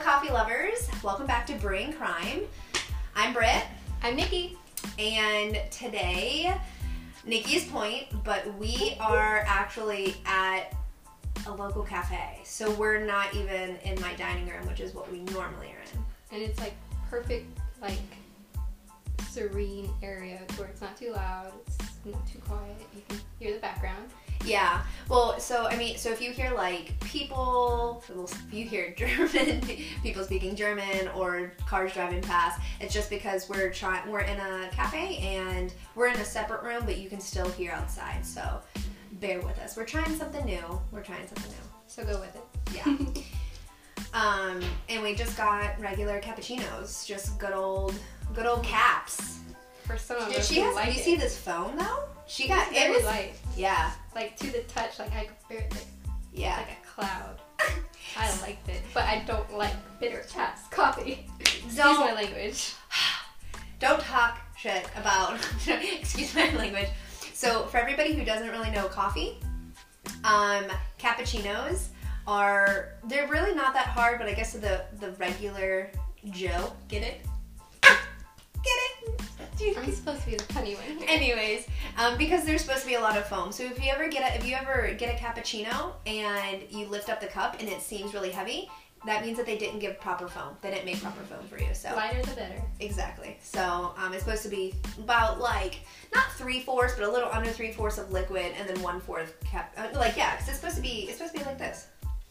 coffee lovers. Welcome back to Brain Crime. I'm Britt, I'm Nikki. and today, Nikki's point, but we are actually at a local cafe. So we're not even in my dining room, which is what we normally are in. And it's like perfect, like serene area where it's not too loud, it's not too quiet. You can hear the background. Yeah. Well, so I mean, so if you hear like people, if you hear German people speaking German or cars driving past, it's just because we're trying. We're in a cafe and we're in a separate room, but you can still hear outside. So bear with us. We're trying something new. We're trying something new. So go with it. Yeah. um, and we just got regular cappuccinos, just good old, good old caps. For some of us she has. like you it. see this phone though? She got it very was light. yeah Like to the touch, like I could like, yeah. like a cloud. I liked it, but I don't like bitter taps coffee. Excuse Don't- my language. don't talk shit about excuse my language so for everybody who doesn't really know coffee um, cappuccinos are they're really not that hard but i guess the the regular joe get it I'm supposed to be the funny one here. anyways um, because there's supposed to be a lot of foam so if you ever get a if you ever get a cappuccino and you lift up the cup and it seems really heavy that means that they didn't give proper foam they didn't make proper foam for you so Lighter the better. Exactly. So um, it's supposed to be about like not three fourths, but a little under three fourths of liquid, and then one fourth cap. Uh, like yeah, because it's supposed to be it's supposed to be like this.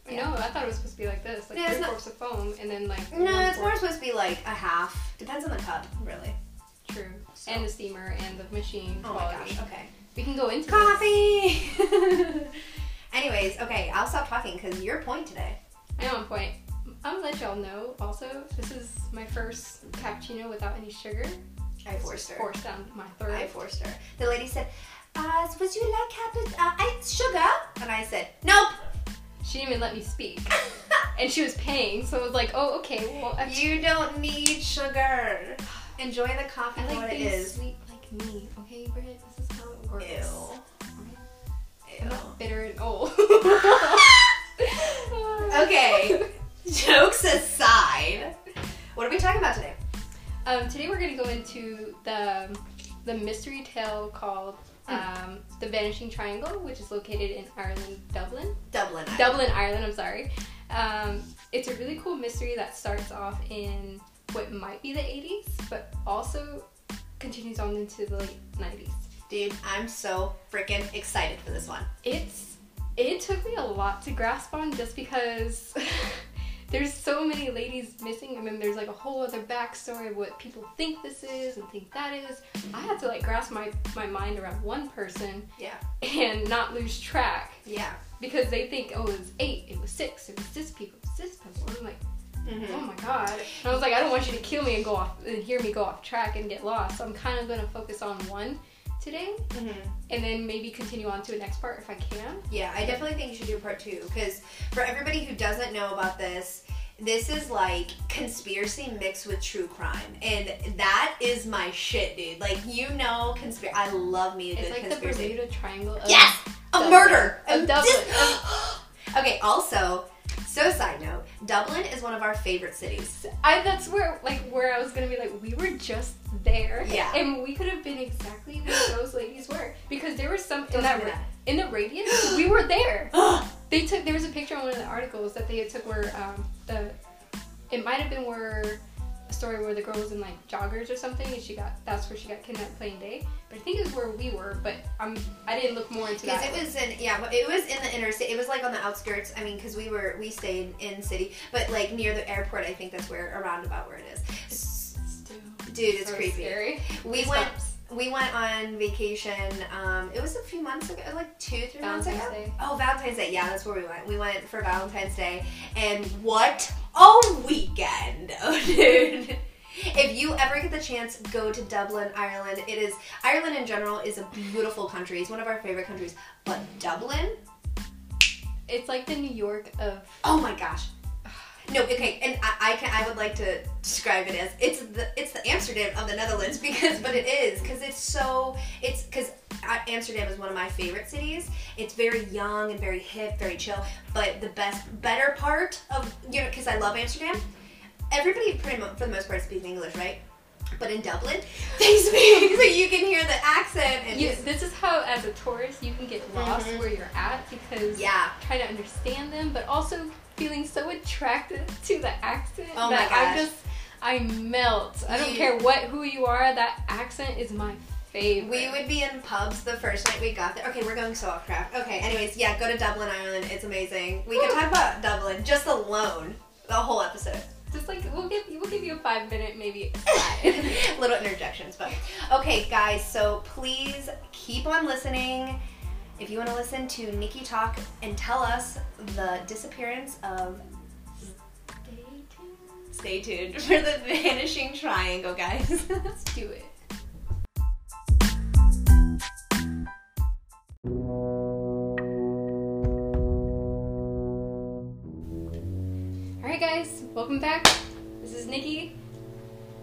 Yeah. No, I thought it was supposed to be like this, like Yeah, three fourths of foam, and then like No, it's more supposed to be like a half. Depends on the cup, really. True. So- And the steamer and the machine Oh my gosh. Okay. We can go into. Coffee. Anyways, okay, I'll stop talking because your point today. I know one point. I'm gonna let y'all know also, this is my first cappuccino without any sugar. I forced her. Forced down my throat. I forced her. The lady said, uh, "Would you like capi- uh, I- sugar?" And I said, "Nope." She didn't even let me speak. and she was paying, so it was like, oh, okay, well, You don't need sugar. Enjoy the coffee I like what it is. sweet like me. Okay, Britt, this is how it works. Ew. I'm not bitter and old. Okay. Jokes aside, what are we talking about today? Um, today we're gonna go into the the mystery tale called Hmm. um, the Vanishing Triangle, which is located in Ireland, Dublin. Dublin. Dublin, Ireland. I'm sorry. Um, it's a really cool mystery that starts off in what might be the 80s, but also continues on into the late 90s. Dude, I'm so freaking excited for this one. It's it took me a lot to grasp on just because there's so many ladies missing and then there's like a whole other backstory of what people think this is and think that is. I had to like grasp my, my mind around one person Yeah. and not lose track Yeah. because they think, oh, it was eight, it was six, it was this people, it was this people. I'm like, oh Mm-hmm. my god. I was like, I don't want you to kill me and go off and hear me go off track and get lost. So I'm kind of gonna focus on one today Mm-hmm. and then maybe continue on to the next part if I can. Yeah, I definitely think you should do part two because for everybody who doesn't know about this, this is like conspiracy mixed with true crime, and that is my shit, dude. Like you know, conspiracy. I love me a It's good like conspiracy. the Bermuda Triangle. Of Yes, a Dublin. murder. Dublin. this- okay. Also, so side note, Dublin is one of our favorite cities. I that's where like where I was gonna be like we were just there. Yeah. And we could have been exactly where those ladies were because there was some in that that. in the radius we were there. They took there was a picture on one of the articles that they had took where um the it might have been where a story where the girl was in like joggers or something and she got that's where she got kidnapped playing day. But I think it was where we were, but I'm I didn't look more into Because that. it was in yeah, but it was in the inner city. It was like on the outskirts. I mean, because we were we stayed in city, but like near the airport. I think that's where around about where it is. Dude, it's so creepy. Scary. We Goosebumps. went we went on vacation. Um, it was a few months ago, like two, three months ago. Day. Oh, Valentine's Day. Yeah, that's where we went. We went for Valentine's Day, and what a weekend, oh, dude. If you ever get the chance, go to Dublin, Ireland. It is Ireland in general is a beautiful country. It's one of our favorite countries, but Dublin, It's like the New York of oh my gosh. No, okay, and I, I can I would like to describe it as it's the it's the Amsterdam of the Netherlands because but it is because it's so it's because Amsterdam is one of my favorite cities. It's very young and very hip, very chill. But the best better part of you know because I love Amsterdam everybody pretty much for the most part speaks English, right? But in Dublin, they speak so you can hear the accent and You, this is how, as a tourist, you can get lost Mhm. where you're at because yeah. try to understand them, but also feeling so attracted to the accent Oh my that I'm just I melt. I don't care what who you are. That accent is my favorite. We would be in pubs the first night we got there. Okay, we're going so off track. Okay, anyways, yeah, go to Dublin, Ireland. It's amazing. We could talk about Dublin just alone, the whole episode. just like we'll give we'll give you a five minute maybe. Little interjections, but okay, guys. So please keep on listening. If you want to listen to Nikki talk and tell us the disappearance of, stay tuned Stay tuned for the vanishing triangle, guys. Let's do it. Alright guys, welcome back. This is Nikki.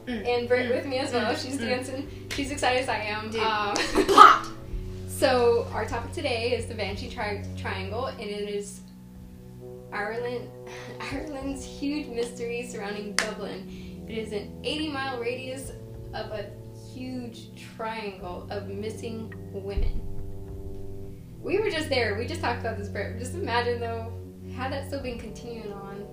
Mm, And Britt mm, with me as well. mm, She's mm. dancing. She's excited as I am. Dude. Um. So our topic today is the Banshee tri- Triangle, and it is Ireland, Ireland's huge mystery surrounding Dublin. It is an 80 mile radius of a huge triangle of missing women. We were just there. We just talked about this, Britt. Just imagine though, had that still been continuing on,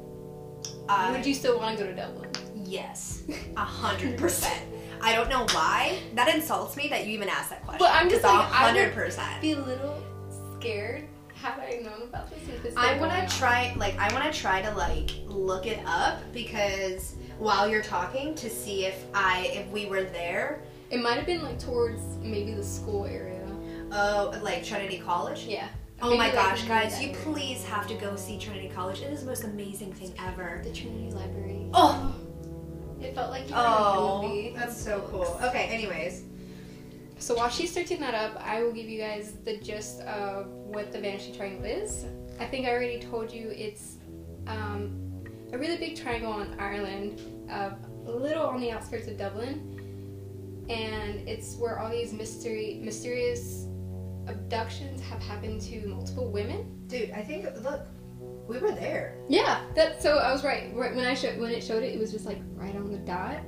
Uh, would you still want to go to Dublin? Yes, a hundred percent. I don't know why. That insults me that you even asked that question. But I'm just like, I would. Be a little scared had I known about this. I want to try, like, I want to try to like look it up because while you're talking to see if I, if we were there. It might have been like towards maybe the school area. Oh, like Trinity College. Yeah. Oh Maybe, my gosh, guys, you please have to go see Trinity College. It is the most amazing thing ever. The Trinity Library. Oh, It felt like you were in a oh, movie. that's so cool. Okay, anyways. So while she's searching that up, I will give you guys the gist of what the Banshee Triangle is. I think I already told you it's um, a really big triangle on Ireland, uh, a little on the outskirts of Dublin, and it's where all these mystery, mysterious abductions have happened to multiple women. Dude, I think, look, we were there. Yeah, that's So I was right. right when I showed when it showed it, it was just like right on the dot.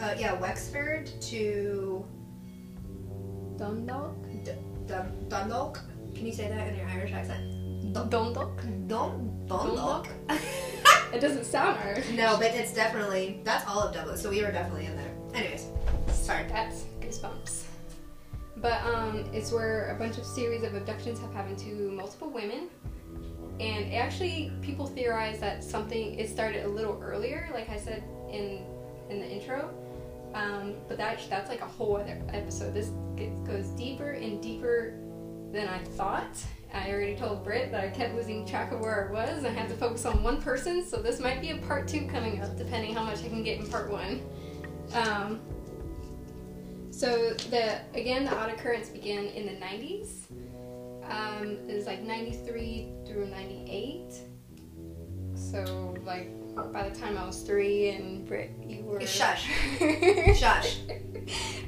Uh, yeah, Wexford to Dundalk. D- Dun- Dundalk. Can you say that in your Irish accent? Dundalk. Dun- Dundalk. It doesn't sound Irish. no, but it's definitely that's all of Dublin. So we were definitely in there. Anyways, sorry. That's goosebumps. But um, it's where a bunch of series of abductions have happened to multiple women, and actually people theorize that something it started a little earlier, like I said in in the intro. Um, but that that's like a whole other episode. This gets, goes deeper and deeper than I thought. I already told Britt that I kept losing track of where I was. I had to focus on one person, so this might be a part two coming up, depending how much I can get in part one. Um, so the again the odd occurrence began in the 90s. Um, it was like 93 through 98. So like by the time I was three and Britt, you were Shush. Shush.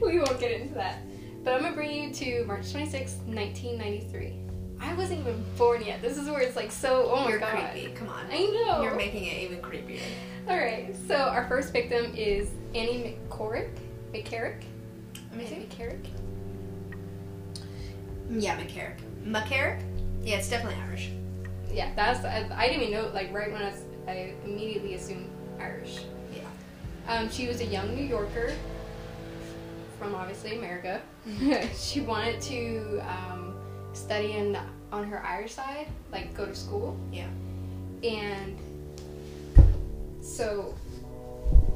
we won't get into that. But I'm gonna bring you to March 26, 1993. I wasn't even born yet. This is where it's like so. Oh my You're god. creepy. Come on. I know. You're making it even creepier. All right. So our first victim is Annie McCorrick. McCarrick. Let me see. McCarrick. Yeah, McCarrick. McCarrick? Yeah, it's definitely Irish. Yeah, that's. I, I didn't even know. Like right when I, was, I immediately assumed Irish. Yeah. Um, she was a young New Yorker from obviously America. she wanted to um, study in on her Irish side, like go to school. Yeah. And so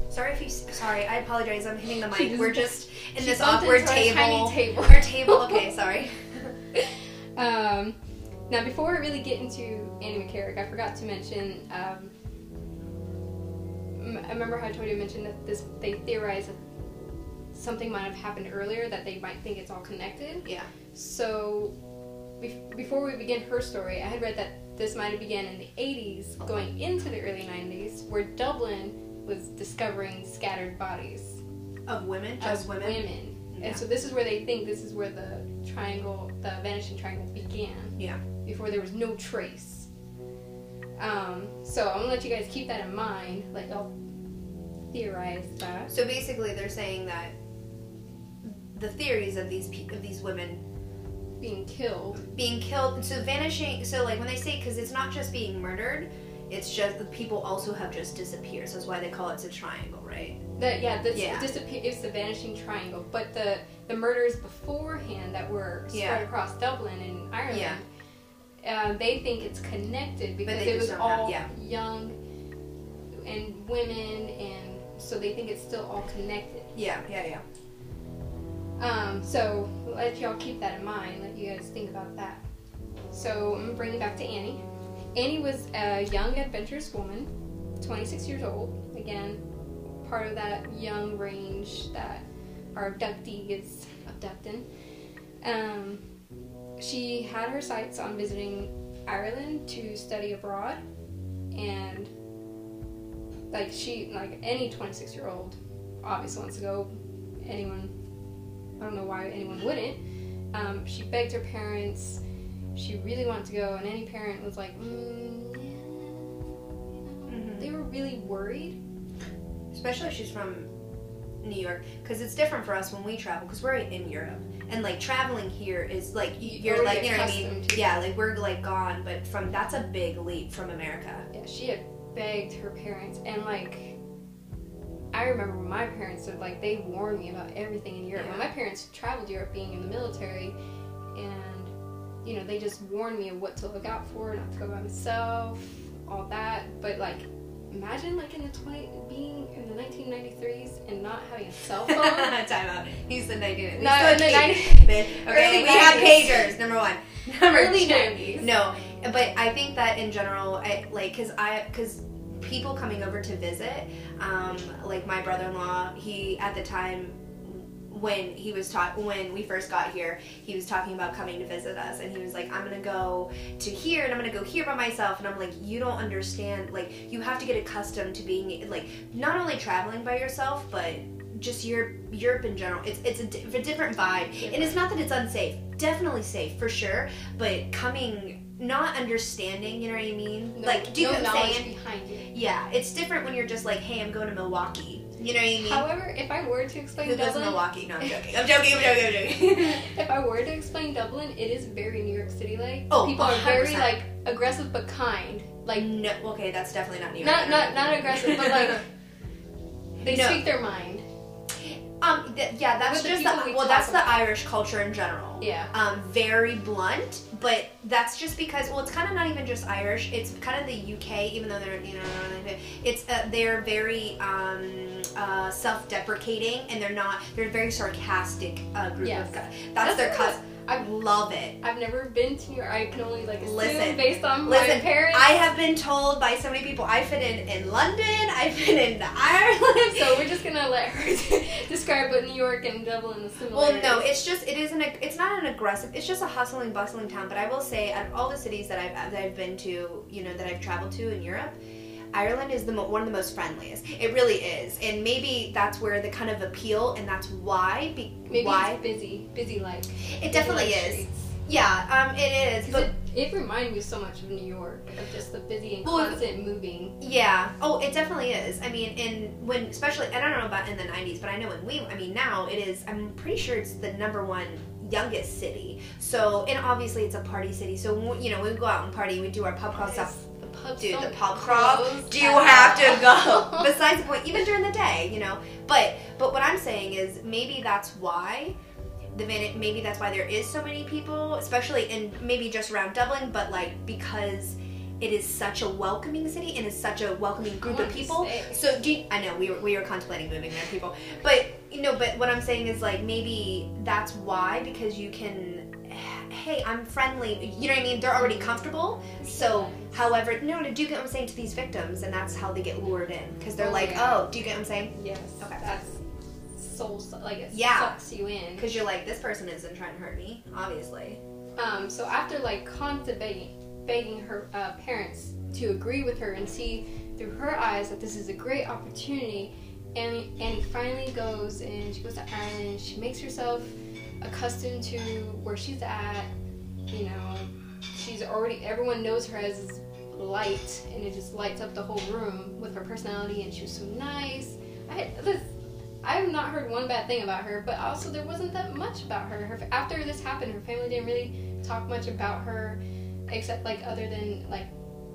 Sorry if you. Sorry, I apologize. I'm hitting the mic. We're just in this awkward table. table. Our table. Okay, sorry. Um, now before we really get into Annie McCarrick, I forgot to mention. Um, m- I remember how I told you to mention that this they theorize that something might have happened earlier that they might think it's all connected. Yeah. So, bef- before we begin her story, I had read that this might have began in the 80s, going into the early 90s, where Dublin was discovering scattered bodies Of women, just of women. women. Yeah. And so this is where they think this is where the triangle, the vanishing triangle began. Yeah. Before there was no trace. Um, so I'm gonna let you guys keep that in mind. Like y'all theorize that. So basically, they're saying that the theories of these pe- of these women Being killed. being killed, so vanishing. So like when they say, because it's not just being murdered, it's just the people also have just disappeared. So that's why they call it a triangle, right? That yeah, this Yeah. disappear. It's the vanishing triangle. But the the murders beforehand that were spread Yeah. across Dublin and Ireland. Yeah. Uh, they think it's connected because it was have- all yeah. young and women, and so they think it's still all connected. Yeah, yeah, yeah. Um, so let y'all keep that in mind. Let you guys think about that. So I'm gonna bring it back to Annie. Annie was a young, adventurous woman, 26 years old. Again, part of that young range that our abductee is abducting. Um, she had her sights on visiting Ireland to study abroad, and like she, like any 26 year old, obviously wants to go. Anyone I don't know why anyone wouldn't. Um, she begged her parents. She really wanted to go, and any parent was like, mm, yeah. Mhm. They were really worried. Especially if she's from New York, because it's different for us when we travel, because we're in Europe, and like traveling here is like You're like you know what I mean? Yeah, like we're like gone, but from that's a big leap from America. Yeah, she had begged her parents, and like, I remember when my parents would like they warned me about everything in Europe. When my parents traveled Europe, being in the military, and you know they just warned me of what to look out for, not to go by myself, all that. But like, imagine like in the twenty being in the 1993s and not having a cell phone. Time out. He's the 19. Not he's in the the 90 Okay, early we have pagers. Number one. Number Early two. 90s. No, but I think that in general, I like because I because people coming over to visit, um, like my brother-in-law, he at the time when he was taught when we first got here he was talking about coming to visit us and he was like i'm gonna go to here and i'm gonna go here by myself and i'm like you don't understand like you have to get accustomed to being like not only traveling by yourself but just Europe, Europe in general. It's it's a, di- a different vibe, and it's not that it's unsafe. Definitely safe for sure, but coming not understanding, you know what I mean? No, like, do you no know what I'm saying? behind it. Yeah, it's different when you're just like, hey, I'm going to Milwaukee. You know what I mean? However, if I were to explain Who Dublin, Milwaukee? No, I'm joking. I'm joking. I'm joking. I'm joking. if I were to explain Dublin, it is very New York City like. Oh, people are very like aggressive but kind. Like no, okay, that's definitely not New York. not not not aggressive, but like they No. speak their mind. Um, th- yeah, that's just the, we well, that's the. Irish culture in general. Yeah. um, very blunt, but that's just because well, it's kind of not even just Irish. It's kind of the UK, even though they're you know it's uh, they're very um, uh, self-deprecating and they're not they're a very sarcastic uh, group Yes. of guys. That's, That's their cus. I love it. I've never been to New York. I can only like Listen, based on Listen, my parents. I have been told by so many people. I've been in, in London. I've been in Ireland. so we're just gonna let her describe what New York and Dublin is similar. Well, no, it's just it isn't. It's not an aggressive. It's just a hustling, bustling town. But I will say, out of all the cities that I've that I've been to, you know, that I've traveled to in Europe, Ireland is the mo- one of the most friendliest. It really is, and maybe that's where the kind of appeal, and that's why. Be, maybe why it's busy, busy like. it definitely is. streets. Yeah, um, it is. But it, it reminded me so much of New York, of just the busy and Well, constant moving. Yeah. Oh, it definitely is. I mean, in when especially I don't know about in the '90s, but I know when we. I mean, now it is. I'm pretty sure it's the number one youngest city. So, and obviously it's a party city. So, you know, we go out and party. We do our pub crawl stuff. Pubs Dude, the pub crawl. Do you have to go? Besides the point, even during the day, you know. But but what I'm saying is maybe that's why. The minute maybe that's why there is so many people, especially in maybe just around Dublin, but like because it is such a welcoming city and is such a welcoming group of people. So do you, I know we were we were contemplating moving there, people, but you know, but what I'm saying is like maybe that's why because you can. Hey, I'm friendly. You know what I mean? They're already comfortable. So, however, no, do you get what I'm saying to these victims? And that's how they get lured in because they're Oh, like, yeah. oh, do you get what I'm saying? Yes. Okay. That's soul like it Yeah. sucks you in. Because you're like, this person isn't trying to hurt me, obviously. Um, so after like constantly begging, begging her uh, parents to agree with her and see through her eyes that this is a great opportunity, Annie, Annie finally goes and she goes to Ireland. She makes herself accustomed to where she's at. You know, she's already everyone knows her as light, and it just lights up the whole room with her personality. And she was so nice, I this, I have not heard one bad thing about her, but also there wasn't that much about her. her. After this happened, her family didn't really talk much about her, except like other than like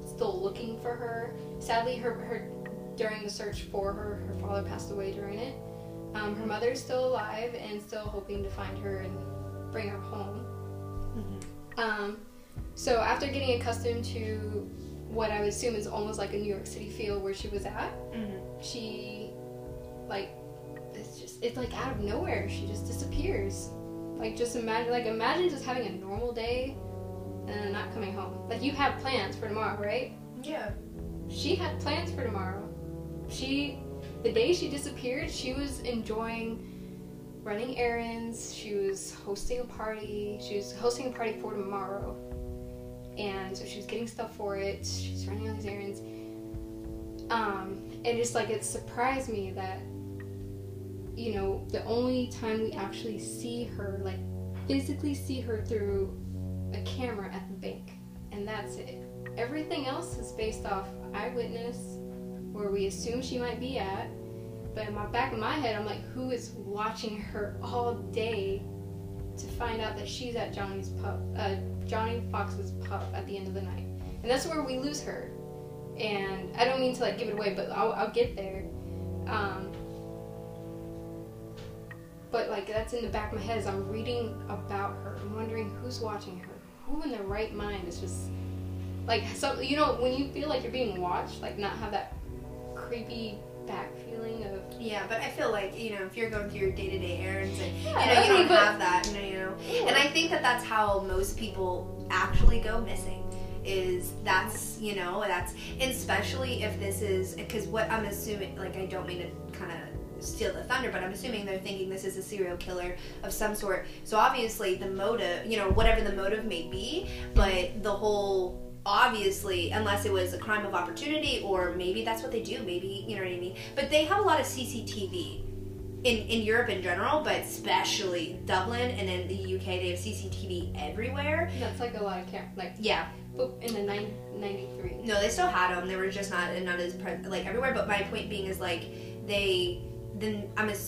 still looking for her. Sadly, her her during the search for her, her father passed away during it. Um, her mother's still alive and still hoping to find her and bring her home. Um, so after getting accustomed to what I would assume is almost like a New York City feel where she was at, Mhm. she like it's just it's like out of nowhere she just disappears. Like just imagine like imagine just having a normal day and not coming home. Like you have plans for tomorrow, right? Yeah. She had plans for tomorrow. She the day she disappeared, she was enjoying running errands, she was hosting a party, she was hosting a party for tomorrow. And so she was getting stuff for it, she's running all these errands. Um, and just like it surprised me that you know, the only time we actually see her, like physically see her through a camera at the bank. And that's it. Everything else is based off eyewitness, where we assume she might be at. But in my back of my head, I'm like, who is watching her all day to find out that she's at Johnny's pub, uh, Johnnie Fox's pub at the end of the night? And that's where we lose her. And I don't mean to like give it away, but I'll, I'll get there. Um, but like that's in the back of my head as I'm reading about her. I'm wondering who's watching her. Who in their right mind is just like so you know when you feel like you're being watched, like not have that creepy back feeling of Yeah, but I feel like you know if you're going through your day to day errands and Yeah, you know you don't have that, you know, you know. And I think that that's how most people actually go missing. Is that's you know that's especially if this is because what I'm assuming like I don't mean to kind of steal the thunder, but I'm assuming they're thinking this is a serial killer of some sort. So obviously the motive, you know, whatever the motive may be, but the whole obviously unless it was a crime of opportunity or maybe that's what they do maybe you know what i mean but they have a lot of cctv in, in Europe in general, but especially Dublin and then the UK, they have CCTV everywhere. that's like a lot of cam like Yeah, in the nine, 93. no, they still had them. They were just not not as pre- like everywhere. But my point being is like they then I'm as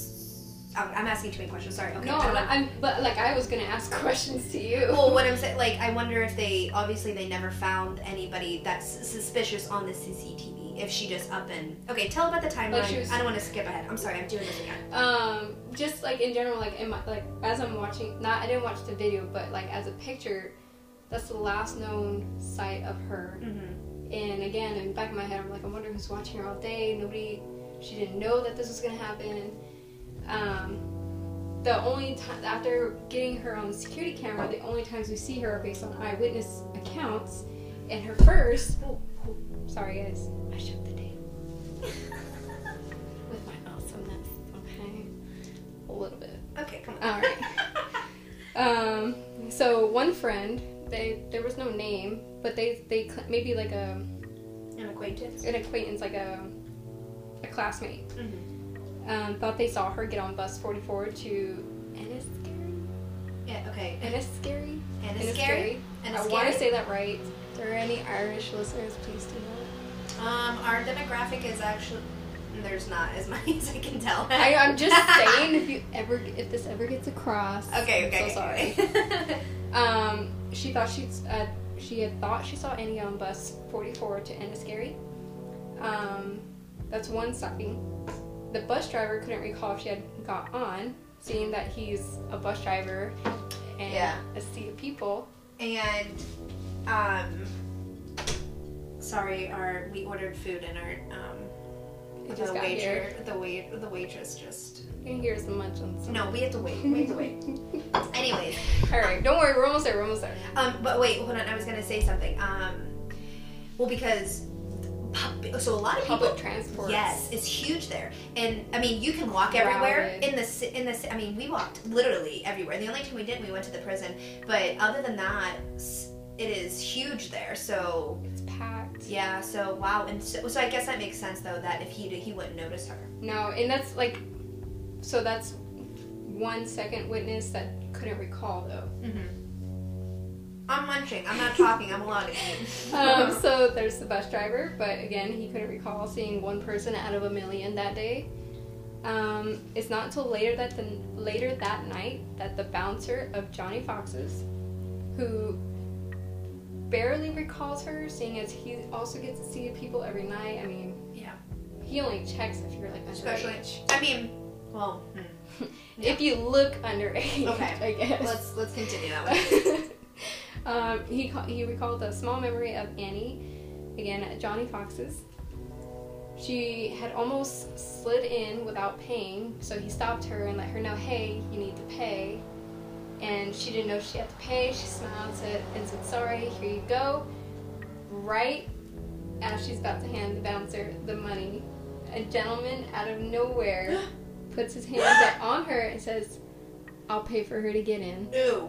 I'm I'm asking too many questions. Sorry. Okay. no, I I'm, but like I was gonna ask questions to you. well, what I'm saying, like, I wonder if they obviously they never found anybody that's suspicious on the CCTV. If she just up and okay, tell about the timeline. Like I don't want to skip ahead. I'm sorry, I'm doing this again. um just like in general like in my, like as i'm watching not i didn't watch the video but like as a picture that's the last known sight of her Mm-hmm. and again in the back of my head i'm like i'm wondering who's watching her all day nobody she didn't know that this was going to happen um the only time after getting her on the security camera the only times we see her are based on eyewitness accounts. And her first oh, oh, sorry guys. I shook the tape with my awesomeness okay. A little bit. Okay, come on. all right. Um, so one friend, they there was no name, but they they maybe like a An acquaintance. an acquaintance, like a a classmate, Mm-hmm. Um, thought they saw her get on bus 44 to Enniskerry. Yeah. Okay. Enniskerry. And it's scary. And I want to say that right. If there are any Irish listeners, please do know. Um, our demographic is actually there's not as many as I can tell. I, I'm just saying, if you ever, if this ever gets across, Okay. I'm Okay. so sorry. okay. Um, she thought she'd uh, she had thought she saw Annie on bus 44 to Enniskerry. Um, that's one sighting. The bus driver couldn't recall if she had got on, seeing that he's a bus driver and Yeah. a sea of people. and um, sorry, our we ordered food and our um. It the got waiter, the wait, the waitress just. You can hear some munch on. No, we have to wait. We have to wait. Anyways, All right, don't worry, we're almost there. We're almost there. Um, but wait, hold on. I was gonna say something. Um, well, because pub- so a lot of people. Public transport. Yes, it's huge there, and I mean you can walk everywhere in the in the. I mean we walked literally everywhere. The only time we didn't, we went to the prison. But other than that, it is huge there. So It's packed. yeah, so wow, and so, so I guess that makes sense though that if he he wouldn't notice her. No, and that's like, so that's one second witness that couldn't recall though. Mm-hmm. I'm munching. I'm not talking. I'm allowed to. Um, so there's the bus driver, but again, he couldn't recall seeing one person out of a million that day. Um, it's not until later that the later that night that the bouncer of Johnnie Fox's, who barely recalls her, seeing as he also gets to see people every night. I mean, Yeah. he only checks if you're like Especially. I mean, well, hmm. If you look underage, Okay. I guess. let's let's continue that way. um, he ca- he recalled a small memory of Annie, again at Johnnie Fox's. She had almost slid in without paying, so he stopped her and let her know, "Hey, you need to pay." And she didn't know she had to pay. She smiled said, and said, "Sorry, here you go." Right as she's about to hand the bouncer the money, a gentleman out of nowhere puts his hand on her and says, "I'll pay for her to get in." Ew.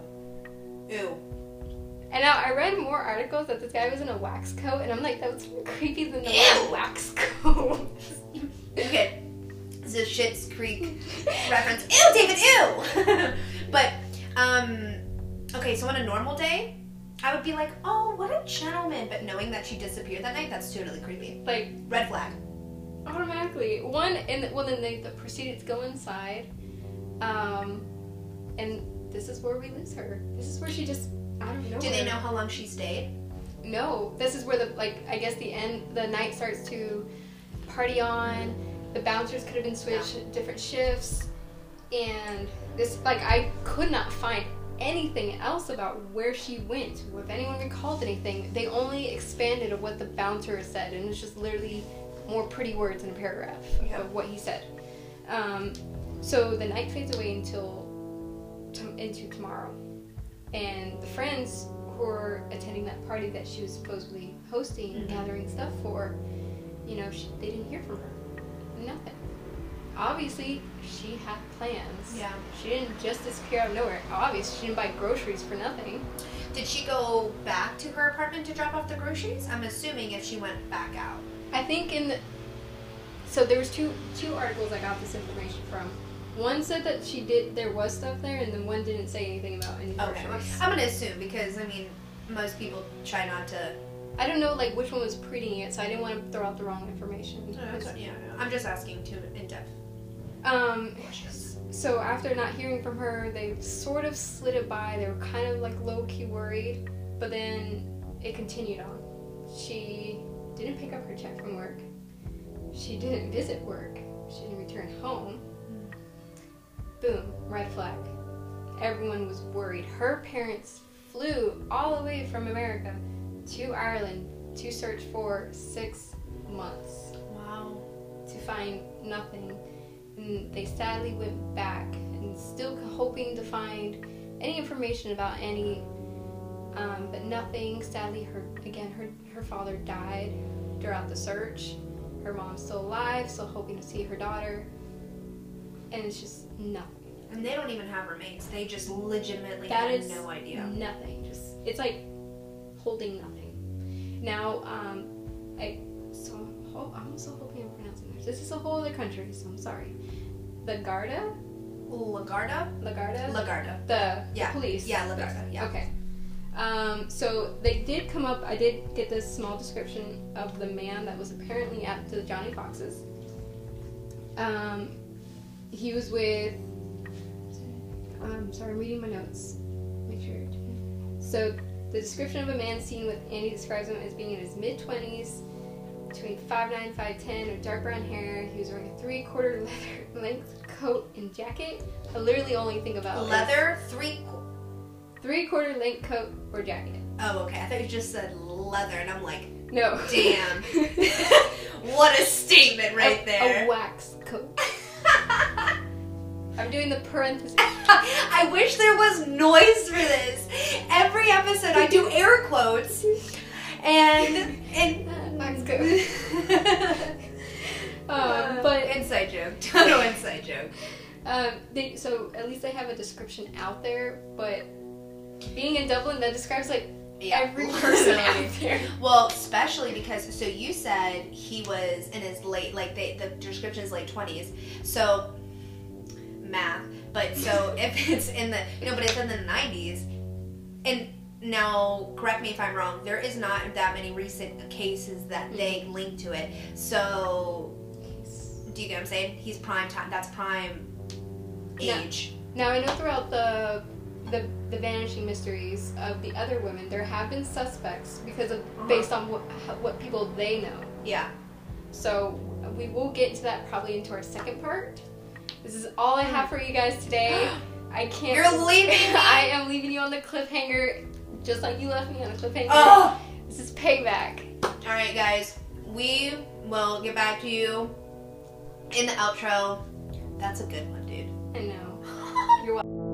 And now I read more articles that this guy was in a wax coat, and I'm like, that's more creepy than the word wax coat. Okay. This is Schitt's Creek reference. Ew, David, ew! but, um, okay, so on a normal day, I would be like, oh, what a gentleman. But knowing that she disappeared that night, that's totally creepy. like Red flag. automatically, one, and well, then they the proceeded to go inside, um, and this is where we lose her. This is where she just I don't know. Do they know how long she stayed? No, this is where the like I guess the end the night starts to party on. The bouncers could have been switched different shifts, and this like I could not find anything else about where she went. If anyone recalled anything, they only expanded of what the bouncer said, and it's just literally more pretty words in a paragraph Yeah. of what he said. Um, so the night fades away until to, into tomorrow, and friends who were attending that party that she was supposedly hosting and Mhm. gathering stuff for, you know, she, they didn't hear from her. Nothing. Obviously, she had plans. Yeah. She didn't just disappear out of nowhere. Obviously, she didn't buy groceries for nothing. Did she go back to her apartment to drop off the groceries? I'm assuming if she went back out. I think in the so there was two two articles I got this information from. One said that she did there was stuff there, and then one didn't say anything about any Okay. groceries. I'm gonna assume because I mean most people try not to. I don't know like which one was printing it, so I didn't want to throw out the wrong information. Yeah, I'm just asking too in depth Um, so after not hearing from her, they sort of slid it by. They were kind of like low key worried, but then it continued on. She didn't pick up her check from work. She didn't visit work. She didn't return home. Boom, red flag. Everyone was worried. Her parents flew all the way from America to Ireland to search for six months Wow. to find nothing. And they sadly went back and still hoping to find any information about Annie, um, but nothing. Sadly, her again, her her father died throughout the search. Her mom's still alive, still hoping to see her daughter, and it's just nothing. And they don't even have remains. They just legitimately That have no idea. Nothing. Just it's like holding nothing. Now, um, I so I'm, ho- I'm also hoping I'm pronouncing this. This is a whole other country, so I'm sorry. The Garda, Lagarda? Lagarda, Lagarda. the Yeah. police. Yeah, Lagarda, yeah. Okay. Um, so they did come up. I did get this small description of the man that was apparently at the Johnnie Fox's. Um, he was with. I'm sorry, I'm reading my notes. Make sure. So the description of a man seen with Andy describes him as being in his mid twenties, between 5'9", 5'10", with dark brown hair. He was wearing a three-quarter leather length coat and jacket. I literally only think about Leather, three. three-quarter length coat or jacket. Oh, okay. I thought you just said leather, and I'm like, No. damn. what a statement right a, there. A wax coat. I'm doing the parentheses. I wish there was noise for this. Every episode, I do air quotes, and and wax coat. Um, but inside joke, total inside joke. um, they, so at least they have a description out there. But being in Dublin, that describes like every person out there. Well, especially because so you said he was in his late like they the description is late twenties. So math. But so if it's in the you know, but it's in the nineties and now correct me if I'm wrong, there is not that many recent cases that they link to it. So Do you get what I'm saying? He's prime time. That's prime age. Now I know throughout the the the vanishing mysteries of the other women, there have been suspects because of Uh-huh. based on what what people they know. Yeah. So we will get into that probably into our second part. This is all I have for you guys today. I can't. You're leaving? I am leaving you on the cliffhanger, just like you left me on the cliffhanger. Oh. This is payback. All right, guys. We will get back to you in the outro. That's a good one, dude. I know. You're welcome.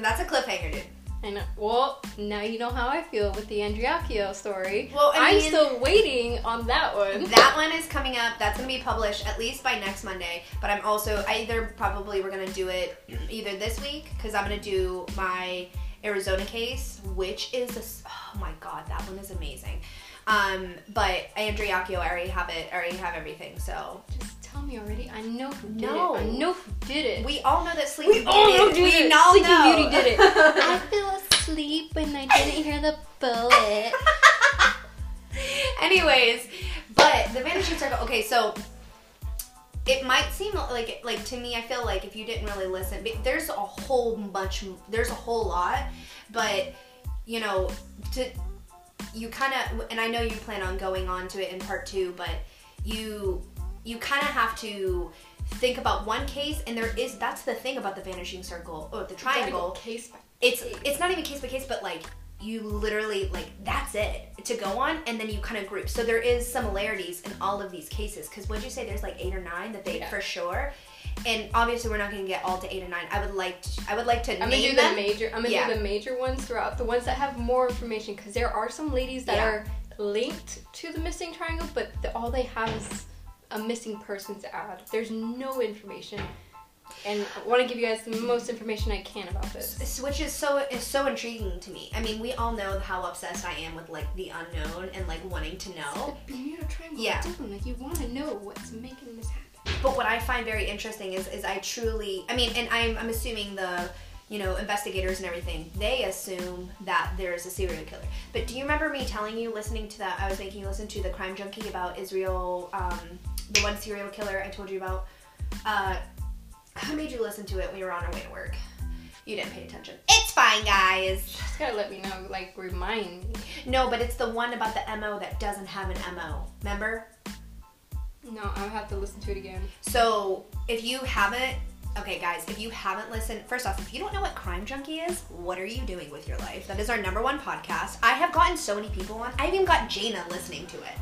That's a cliffhanger, dude. I know. Well, now you know how I feel with the Andriacchio story. Well, I I'm mean- still waiting on that one. That one is coming up. That's gonna be published at least by next Monday. But I'm also either probably we're gonna do it either this week because I'm gonna do my Arizona case, which is a oh my god, that one is amazing. Um, but Andriacchio, I already have it. I already have everything. So Just tell me already. I know who did No. it. I know who did it. we all know that Sleeping We all Beauty. know who we did it. all Sleeping know. Beauty did it. I fell asleep and I didn't hear the bullet. Anyways, but the vanishing circle. Okay, so it might seem like like to me. I feel like if you didn't really listen, there's a whole bunch There's a whole lot, but you know, to you kind of and I know you plan on going on to it in part two, but you you kind of have to think about one case and there is that's the thing about the vanishing circle or the triangle. Case by it's it's not even case by case but like you literally like that's it to go on and then you kind of group. So there is similarities in all of these cases because would you say there's like eight or nine that they Yeah. for sure and obviously we're not going to get all to eight and nine i would like to, i would like to I'm gonna do the major. I'm gonna Yeah. do the major ones throughout. The ones that have more information, because there are some ladies that Yeah. are linked to the missing triangle, but the, all they have is a missing persons ad. There's no information, and I want to give you guys the most information I can about this. Which is so is so intriguing to me i mean we all know how obsessed i am with like the unknown and like wanting to know The Bermuda Triangle. Yeah. Different. Like you want to know what's making this happen. But what I find very interesting is, is I truly, I mean, and I'm, I'm assuming the, you know, investigators and everything, they assume that there's a serial killer. But do you remember me telling you, listening to that, I was making you listen to the Crime Junkie about Israel, um, the one serial killer I told you about? Uh, who made you listen to it when you were on our way to work? You didn't pay attention. It's fine, guys. Just gotta let me know. Like remind me. No, but it's the one about the MO that doesn't have an MO. Remember? No, I'll have to listen to it again. So if you haven't, okay, guys, if you haven't listened, first off, if you don't know what Crime Junkie is, what are you doing with your life? That is our number one podcast. I have gotten so many people on. I even got Jaina listening to it.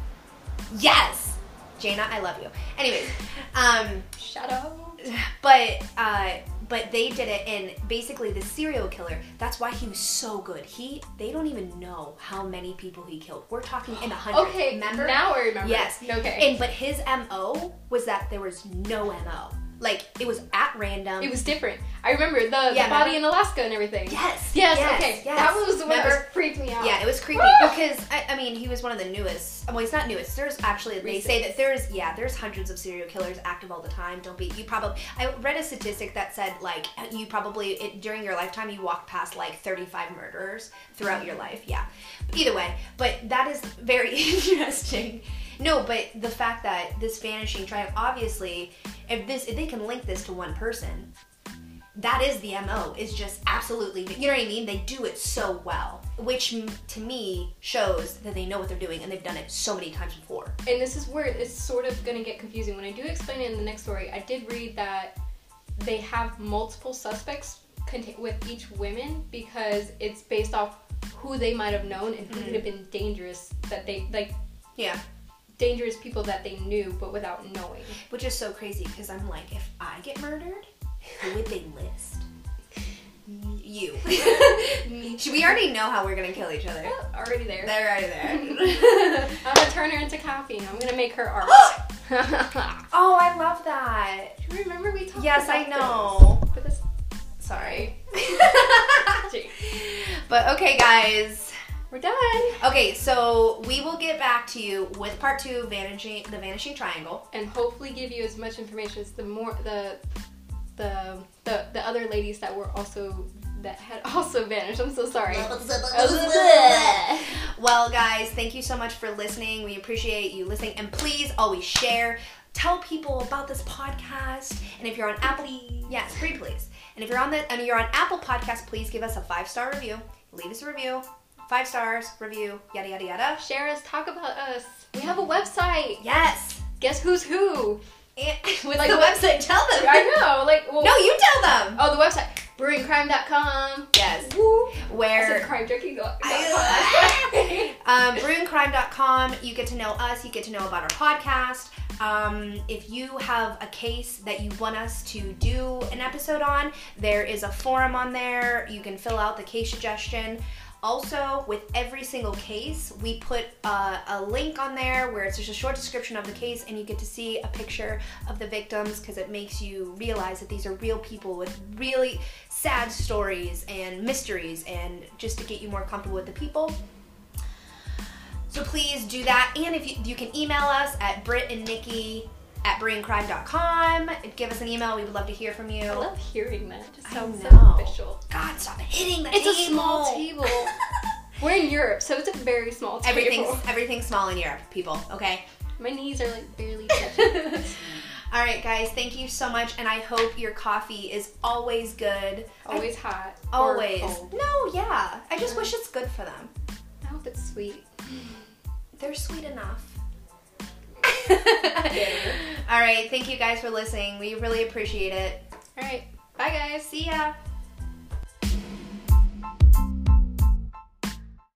Yes, Jaina, I love you. Anyways, um, Shout out. but uh, but they did it, and basically the serial killer. That's why he was so good. He they don't even know how many people he killed. We're talking in a hundred. Okay, remember? now I remember. Yes. Okay. And but his MO was that there was no MO. Like it was at random. It was different. I remember the, Yeah, the body in Alaska and everything. yes. Yes, yes, okay. yes. That was the one Remember? that freaked me out. Yeah, it was creepy because I, I mean he was one of the newest. Well, he's not newest. There's actually they say that there's yeah there's hundreds of serial killers active all the time. Don't be you probably I read a statistic that said like you probably it, during your lifetime you walk past like 35 murderers throughout your life. Yeah, either way, but that is very interesting. No, but the fact that this vanishing triangle obviously if this if they can link this to one person that is the mo is just absolutely you know what i mean? They do it so well which to me shows that they know what they're doing and they've done it so many times before. And this is where it's sort of going to get confusing. When I do explain it in the next story, I did read that they have multiple suspects with each woman because it's based off who they might have known and who could mm-hmm. have been dangerous that they like yeah dangerous people that they knew but without knowing. which is so crazy because i'm like if i get murdered who would they list you Should we already know how we're gonna kill each other Already there. they're already there I'm gonna turn her into coffee. I'm gonna make her art. oh i love that Do you remember we talked yes i know this? But this sorry but okay guys we're done. Okay, so we will get back to you with part two Vanishing the Vanishing Triangle. And hopefully give you as much information as the more the the the the other ladies that were also that had also vanished. I'm so sorry. well, guys, thank you so much for listening. We appreciate you listening, and please always share. Tell people about this podcast, and if you're on Apple, yes, pretty please. And if you're on the and you're on Apple Podcast, please give us a five star review. Leave us a review, five stars, review, yada yada yada. Share us, talk about us. We have a website. Yes. Guess who's who? And, what's like the website? Tell them. I know. Like, well, no, you tell them. Oh, the website brewingcrime.com. Yes. Woo. Where crime drinking. um, brewingcrime.com. You get to know us. You get to know about our podcast. Um, if you have a case that you want us to do an episode on, there is a forum on there. You can fill out the case suggestion. Also, with every single case, we put uh, a link on there where it's just a short description of the case, and you get to see a picture of the victims because it makes you realize that these are real people with really sad stories and mysteries, and just to get you more comfortable with the people. So please do that, and if you, you can email us at Britt and Nikki at brewingcrime.com. Give us an email. We would love to hear from you. I love hearing that. It just sounds so official. God, stop hitting the it's table. It's a small table. We're in Europe, so it's a very small table. Everything's everything's small in Europe, people. Okay. My knees are like barely touching. All right, guys. Thank you so much, and I hope your coffee is always good. Always I, hot. Always. No, yeah. I just yeah. wish it's good for them. I hope it's sweet. They're sweet enough. All right. Thank you guys for listening. We really appreciate it. All right. Bye, guys. See ya.